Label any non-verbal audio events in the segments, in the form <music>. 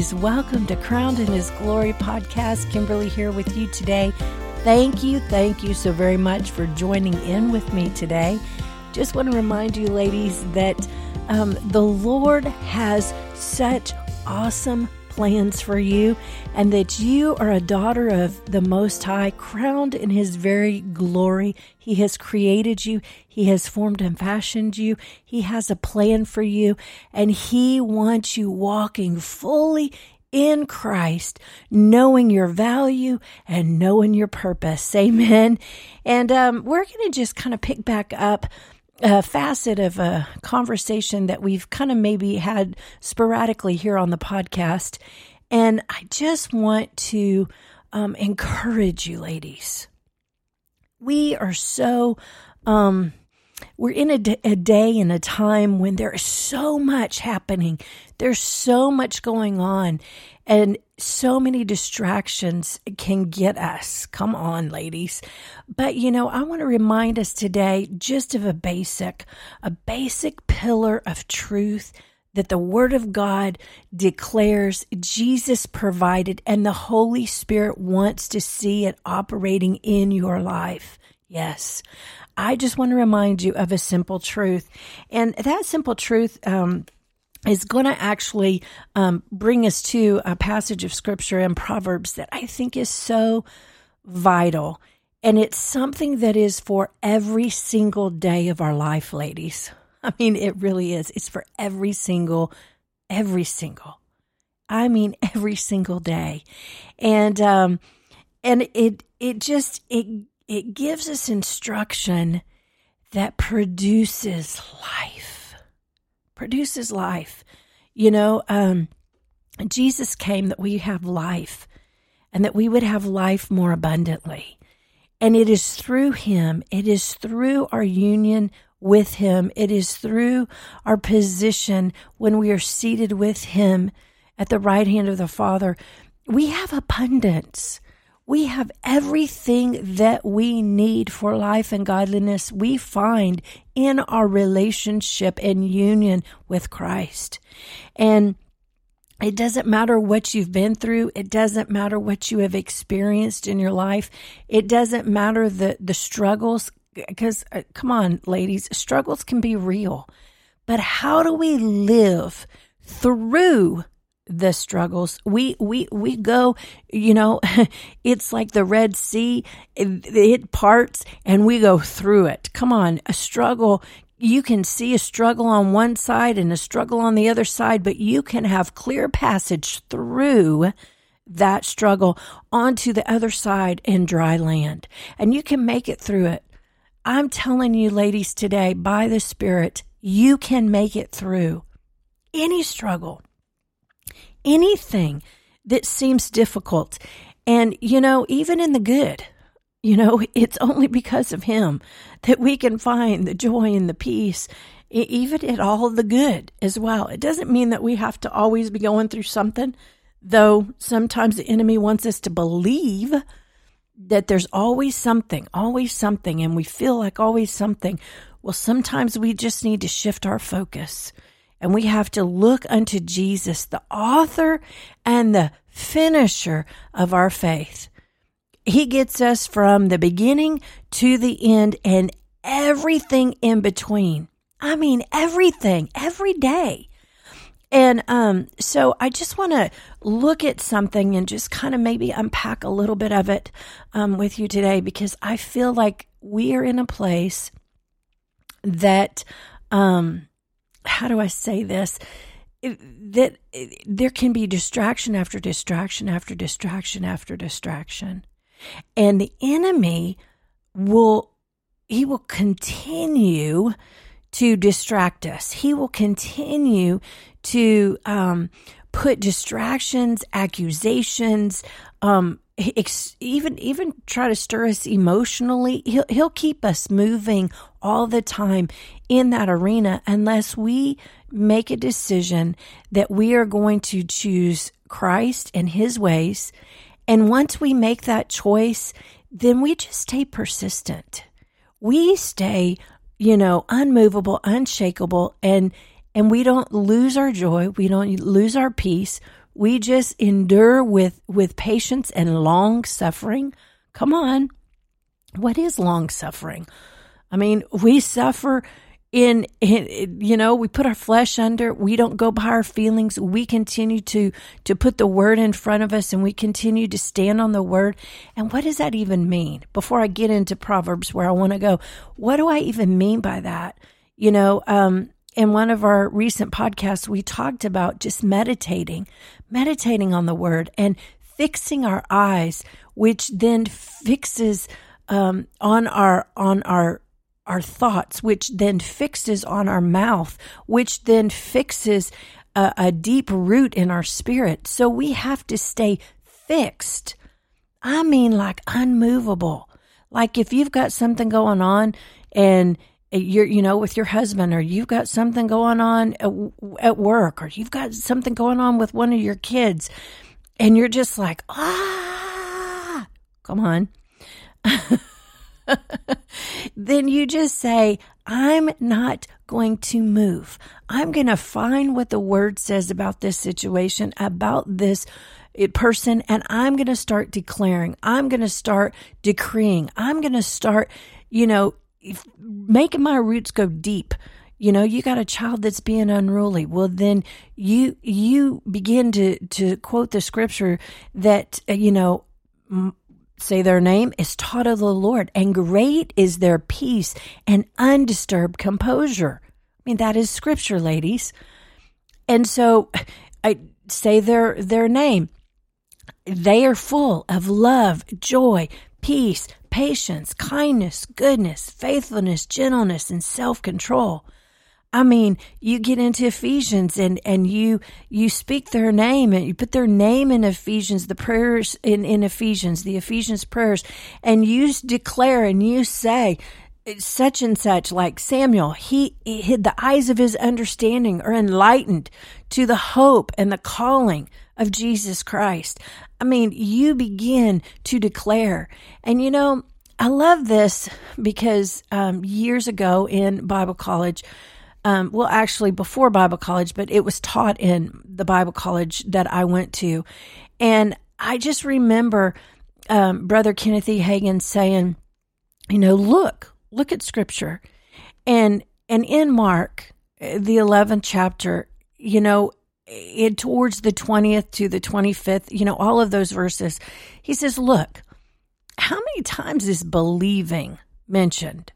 ladies. Welcome to Crowned in His Glory podcast. Kimberly here with you today. Thank you, thank you so very much for joining in with me today. Just want to remind you, ladies, that um, the Lord has such awesome plans for you, and that you are a daughter of the Most High, crowned in His very glory. He has created you, He has formed and fashioned you, He has a plan for you, and He wants you walking fully in Christ, knowing your value and knowing your purpose. Amen. And um, we're going to just kind of pick back up a facet of a conversation that we've kind of maybe had sporadically here on the podcast. And I just want to um, encourage you, ladies. We are so, um, we're in a, d- a day and a time when there is so much happening. There's so much going on. And so many distractions can get us. Come on, ladies. But you know, I want to remind us today just of a basic, a basic pillar of truth that the Word of God declares Jesus provided, and the Holy Spirit wants to see it operating in your life. Yes. I just want to remind you of a simple truth. And that simple truth, um, is going to actually um, bring us to a passage of scripture in Proverbs that I think is so vital. And it's something that is for every single day of our life, ladies. <laughs> I mean, it really is. It's for every single, every single. I mean, <laughs> every single day. And, um, and it, it just, it, it gives us instruction that produces life produces life. You know, um, Jesus came that we have life and that we would have life more abundantly. And it is through him, it is through our union with him, it is through our position when we are seated with him at the right hand of the Father. We have abundance. We have everything that we need for life and godliness we find in our relationship and union with Christ. And it doesn't matter what you've been through. It doesn't matter what you have experienced in your life. It doesn't matter the, the struggles. Because, uh, come on, ladies, struggles can be real. But how do we live through the struggles. We we we go, you know, <laughs> it's like the Red Sea. It, it parts and we go through it. Come on, a struggle you can see a struggle on one side and a struggle on the other side, but you can have clear passage through that struggle onto the other side in dry land. And you can make it through it. I'm telling you, ladies, today, by the Spirit, you can make it through any struggle anything that seems difficult. And, you know, even in the good, you know, <laughs> it's only because of Him that we can find the joy and the peace, even in all the good as well. It doesn't mean that we have to always be going through something, though sometimes the enemy wants us to believe that there's always something, always something, and we feel like always something. Well, sometimes we just need to shift our focus and we have to look unto Jesus, the author and the finisher of our faith. He gets us from the beginning to the end and everything in between. I mean, everything, every day. And um, so I just want to look at something and just kind of maybe unpack a little bit of it um, with you today because I feel like we are in a place that um, how do I say this? That there can be distraction after distraction after distraction after distraction. And the enemy will, he will continue to distract us. He will continue to um, put distractions, accusations, um, even even try to stir us emotionally. He'll he'll keep us moving all the time in that arena unless we make a decision that we are going to choose Christ and His ways. And once we make that choice, then we just stay persistent. We stay, you know, unmovable, unshakable, and and we don't lose our joy. We don't lose our peace we just endure with, with patience and long suffering. Come on. What is long suffering? I mean, we suffer in, in, you know we put our flesh under we don't go by our feelings we continue to to put the word in front of us and we continue to stand on the word and what does that even mean before i get into proverbs where i want to go what do i even mean by that you know um in one of our recent podcasts we talked about just meditating meditating on the word and fixing our eyes which then fixes um, on our on our our thoughts, which then fixes on our mouth, which then fixes a, a deep root in our spirit. So we have to stay fixed. I mean, like unmovable. Like if you've got something going on and you're, you know, with your husband, or you've got something going on at, at work, or you've got something going on with one of your kids, and you're just like, ah, come on. <laughs> then you just say, I'm not going to move. I'm going to find what the word says about this situation, about this eh, person, and I'm going to start declaring. I'm going to start decreeing. I'm going to start, you know, making my roots go deep you know you got a child that's being unruly well then you you begin to to quote the scripture that eh, you know say their name, is taught of the Lord, and great is their peace and undisturbed composure. I mean, that is scripture, ladies. And so <sighs> I say their their name. They are full of love, joy, peace, patience, kindness, goodness, faithfulness, gentleness, and self-control. I mean, you get into Ephesians and, and you, you speak their name and you put their name in Ephesians, the prayers in, in Ephesians, the Ephesians prayers, and you declare and you say, such and such, like Samuel, he, he hid the eyes of his understanding are enlightened to the hope and the calling of Jesus Christ. I mean, you begin to declare. And you know, I love this because um, years ago in Bible college, um, well, actually before Bible college, but it was taught in the Bible college that I went to. And I just remember um, Brother Kenneth E. Hagin saying, you know, look, look at scripture. And, and in Mark, the 11th chapter, you know, it towards the 20th to the 25th, you know, all of those verses, he says, look, how many times is believing mentioned?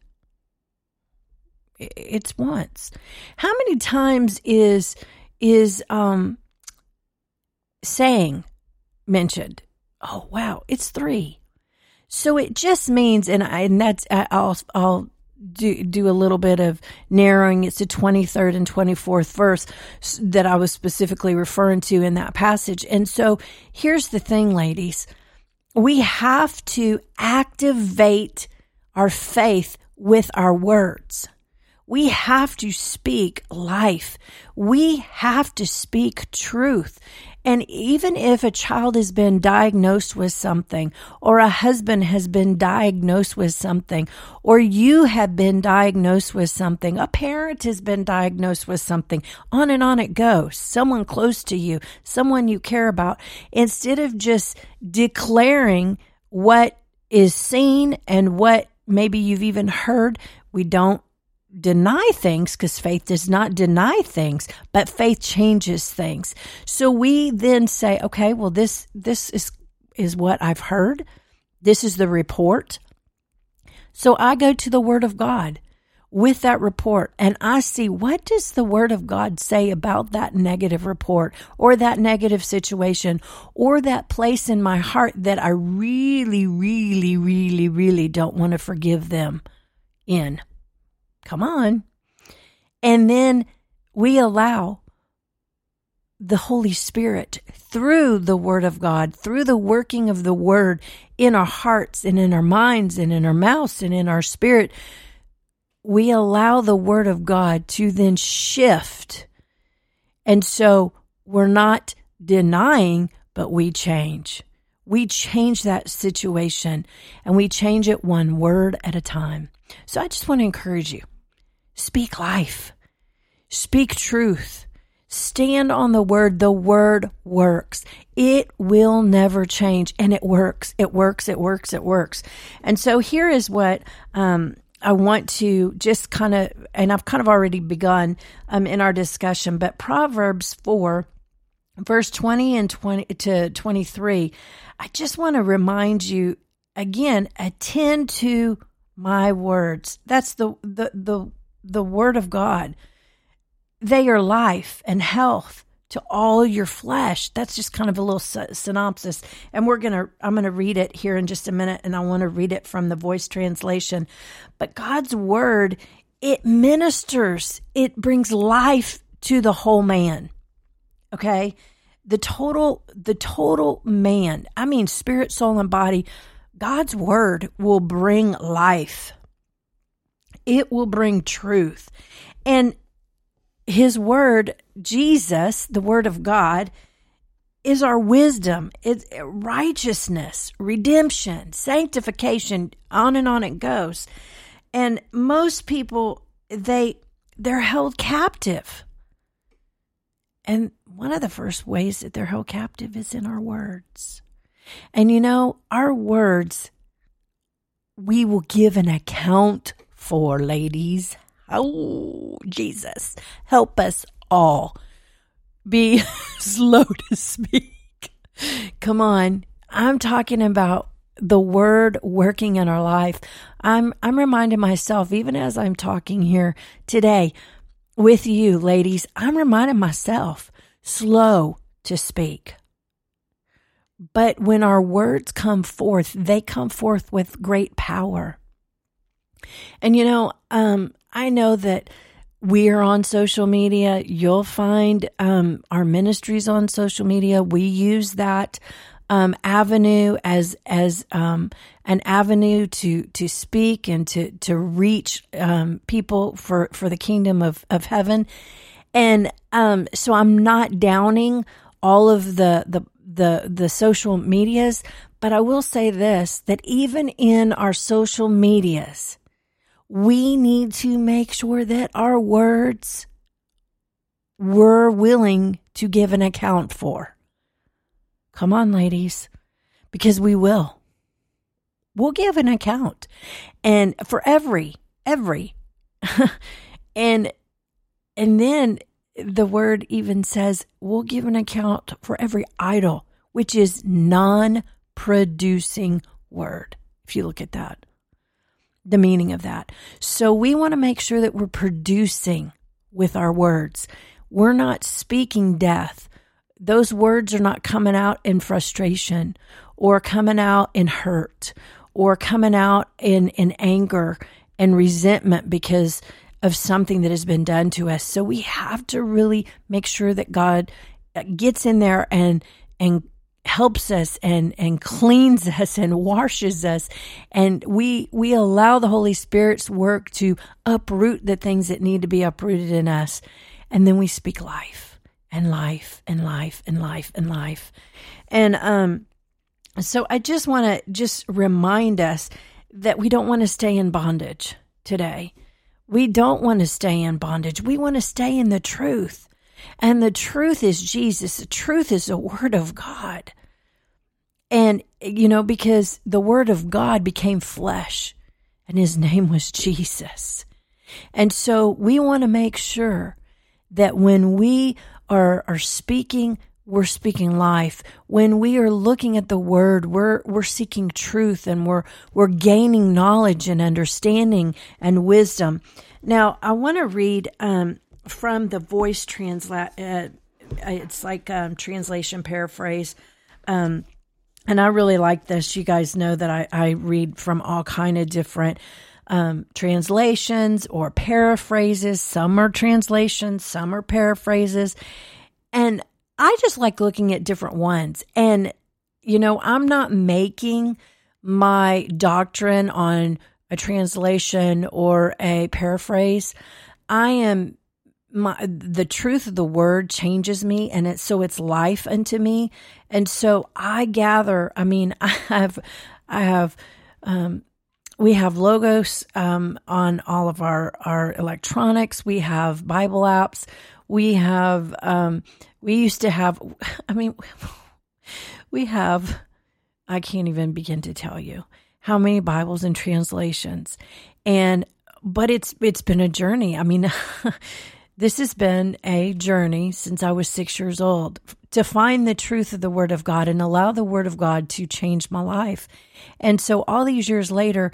it's once. How many times is is um saying mentioned? Oh wow, it's three. So it just means, and I and that's I'll I'll do do a little bit of narrowing. It's the twenty third and twenty fourth verse that I was specifically referring to in that passage. And so here's the thing, ladies, we have to activate our faith with our words. We have to speak life. We have to speak truth. And even if a child has been diagnosed with something, or a husband has been diagnosed with something, or you have been diagnosed with something, a parent has been diagnosed with something, on and on it goes. Someone close to you, someone you care about, instead of just declaring what is seen and what maybe you've even heard, we don't deny things because faith does not deny things, but faith changes things. So we then say, okay, well, this, this is, is what I've heard. This is the report. So I go to the word of God with that report and I see what does the word of God say about that negative report or that negative situation or that place in my heart that I really, really, really, really don't want to forgive them in. Come on. And then we allow the Holy Spirit through the Word of God, through the working of the Word in our hearts and in our minds and in our mouths and in our spirit, we allow the Word of God to then shift. And so we're not denying, but we change. We change that situation and we change it one word at a time. So I just want to encourage you Speak life. Speak truth. Stand on the word. The word works. It will never change. And it works. It works. It works. It works. And so here is what, um, I want to just kind of, and I've kind of already begun um, in our discussion, but Proverbs 4, verse 20 and 20 to 23, I just want to remind you again, attend to my words. That's the, the, the, the word of God. They are life and health to all your flesh. That's just kind of a little synopsis. And we're going to, I'm going to read it here in just a minute, and I want to read it from the voice translation. But God's word, it ministers, it brings life to the whole man. Okay. The total, the total man, I mean, spirit, soul, and body, God's word will bring life. It will bring truth. And his word, Jesus, the word of God, is our wisdom, it's righteousness, redemption, sanctification, on and on it goes. And most people they they're held captive. And one of the first ways that they're held captive is in our words. And you know, our words we will give an account for, ladies. Oh, Jesus, help us all be <laughs> slow to speak. Come on. I'm talking about the word working in our life. I'm I'm reminding myself even as I'm talking here today with you ladies, I'm reminding myself slow to speak. But when our words come forth, they come forth with great power. And you know, um, I know that we're on social media. You'll find um, our ministries on social media. We use that um, avenue as as um, an avenue to to speak and to to reach um, people for for the kingdom of of heaven. And um, so I'm not downing all of the the the the social medias, but I will say this that even in our social medias, we need to make sure that our words we're willing to give an account for. Come on, ladies, because we will. We'll give an account. And for every, every. <laughs> and and then the word even says we'll give an account for every idle, which is non producing word. If you look at that the meaning of that. So we want to make sure that we're producing with our words. We're not speaking death. Those words are not coming out in frustration or coming out in hurt or coming out in, in anger and resentment because of something that has been done to us. So we have to really make sure that God gets in there and and helps us and and cleans <laughs> us and washes us. And we we allow the holy spirit's work to uproot the things that need to be uprooted in us. And then we speak life and life and life and life and life. And um so i just want to just remind us that we don't want to stay in bondage today. We don't want to stay in bondage. We want to stay in the truth and the truth is Jesus. The truth is the Word of God. And, you know, because the Word of God became flesh and His name was Jesus. And so we want to make sure that when we are, are speaking, we're speaking life. When we are looking at the word, we're we're seeking truth and we're we're gaining knowledge and understanding and wisdom. Now, I want to read um, from the voice translate. Uh, it's like um, translation paraphrase. Um, and I really like this. You guys know that I, I read from all kind of different um, translations or paraphrases. Some are translations, some are paraphrases, and I just like looking at different ones. And you know, I'm not making my doctrine on a translation or a paraphrase. I am my the truth of the word changes me and it's so it's life unto me and so i gather i mean <laughs> i have i have um we have logos um, on all of our our electronics. We have Bible apps. We have um, we used to have. <laughs> I mean, <laughs> we have. I can't even begin to tell you how many Bibles and translations, and but it's it's been a journey. I mean. This has been a journey since I was six years old to find the truth of the Word of God and allow the Word of God to change my life. And so, all these years later,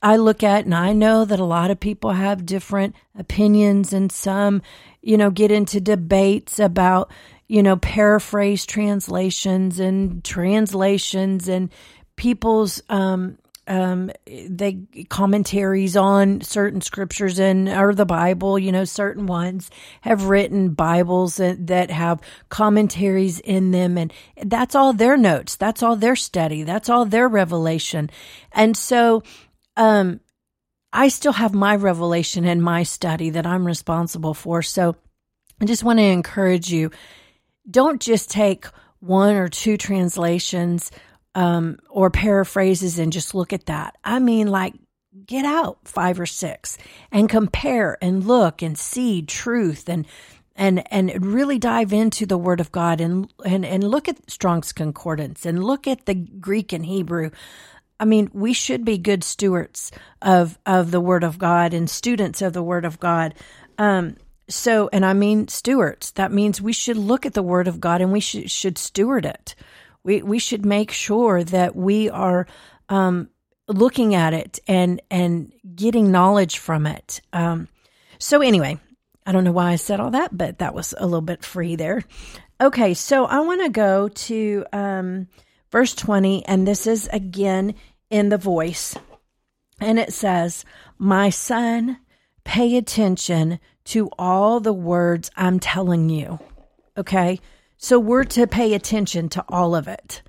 I look at and I know that a lot of people have different opinions, and some, you know, get into debates about, you know, paraphrase translations and translations and people's um, um, they commentaries on certain scriptures and or the Bible. You know, certain ones have written Bibles that, that have commentaries in them, and that's all their notes. That's all their study. That's all their revelation. And so, um, I still have my revelation and my study that I'm responsible for. So, I just want to encourage you: don't just take one or two translations um, or paraphrases and just look at that. I mean, like, get out five or six and compare and look and see truth and and and really dive into the word of God and and and look at Strong's concordance and look at the Greek and Hebrew. I mean, we should be good stewards of of the word of God and students of the word of God. Um, so, and I mean stewards. That means we should look at the word of God and we should should steward it. We we should make sure that we are um, looking at it and and getting knowledge from it. Um, so anyway, I don't know why I said all that, but that was a little bit free there. Okay, so I want to go to um, verse 20, and this is again in the voice. And it says, My son, pay attention to all the words I'm telling you. Okay, so we're to pay attention to all of it.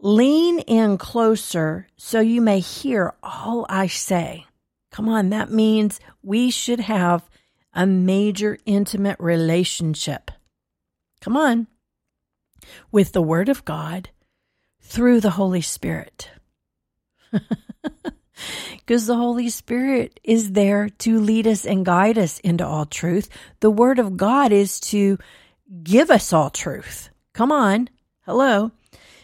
Lean in closer so you may hear all I say. Come on, that means we should have a major intimate relationship. Come on. With the Word of God through the Holy Spirit. <laughs> Because the Holy Spirit is there to lead us and guide us into all truth. The Word of God is to give us all truth. Come on. Hello.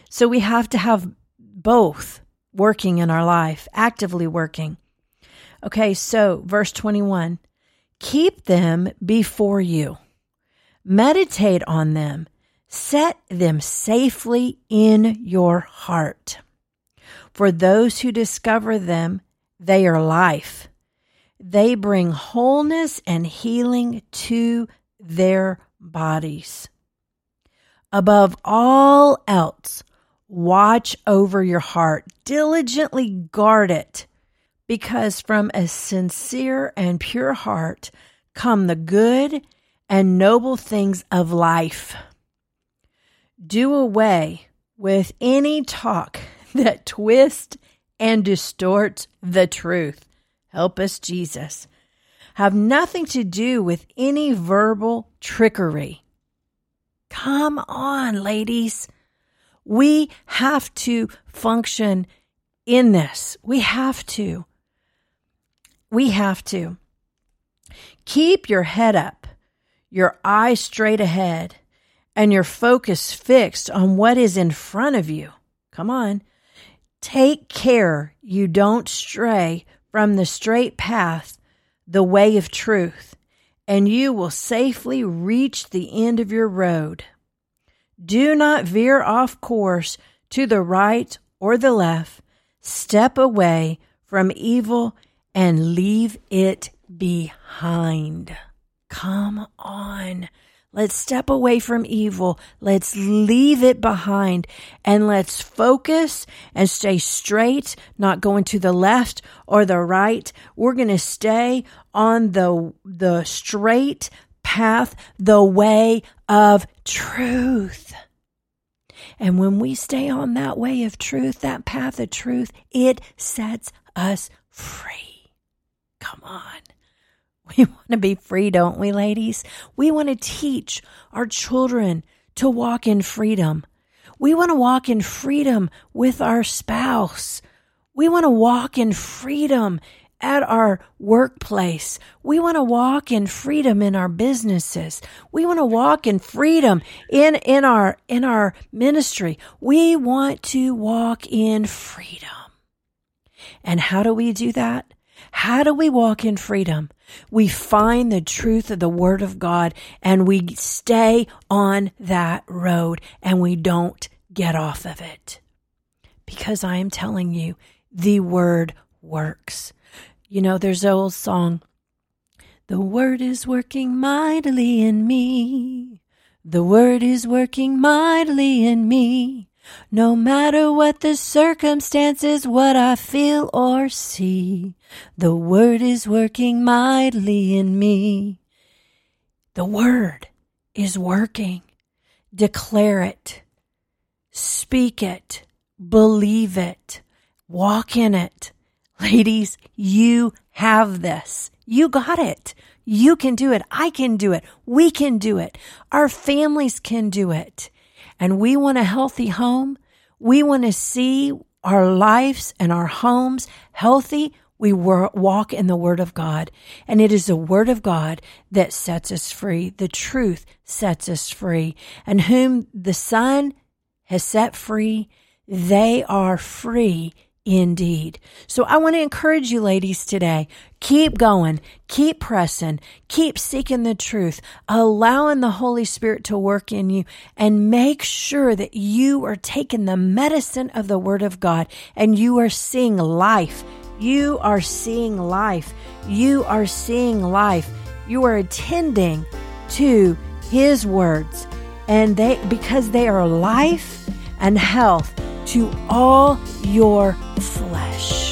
So we have to have both working in our life, actively working. Okay, so verse 21 keep them before you, meditate on them, set them safely in your heart. For those who discover them, they are life. They bring wholeness and healing to their bodies. Above all else, watch over your heart, diligently guard it, because from a sincere and pure heart come the good and noble things of life. Do away with any talk <laughs> that twists and distorts the truth. Help us, Jesus have nothing to do with any verbal trickery. Come on, ladies. We have to function in this. We have to. We have to. Keep your head up, your eyes straight ahead, and your focus fixed on what is in front of you. Come on. Take care you don't stray from the straight path the way of truth, and you will safely reach the end of your road. Do not veer off course to the right or the left. Step away from evil and leave it behind. Come on. Let's step away from evil. Let's leave it behind and let's focus and stay straight, not going to the left or the right. We're going to stay on the, the straight path, the way of truth. And when we stay on that way of truth, that path of truth, it sets us free. Come on. <laughs> We want to be free, don't we, ladies? We want to teach our children to walk in freedom. We want to walk in freedom with our spouse. We want to walk in freedom at our workplace. We want to walk in freedom in our businesses. We want to walk in freedom in, in our, in our ministry. We want to walk in freedom. And how do we do that? How do we walk in freedom? We find the truth of the word of God and we stay on that road and we don't get off of it. Because I am telling you, the word works. You know, there's an old song. The word is working mightily in me. The word is working mightily in me. No matter what the circumstances, what I feel or see, the word is working mightily in me. The word is working. Declare it. Speak it. Believe it. Walk in it. Ladies, you have this. You got it. You can do it. I can do it. We can do it. Our families can do it. And we want a healthy home. We want to see our lives and our homes healthy. We walk in the Word of God. And it is the Word of God that sets us free. The truth sets us free. And whom the Son has set free, they are free indeed. So I want to encourage you ladies today. Keep going, keep pressing, keep seeking the truth, allowing the Holy Spirit to work in you and make sure that you are taking the medicine of the Word of God and you are seeing life. You are seeing life. You are seeing life. You are attending to His words and they, because they are life and health to all your flesh.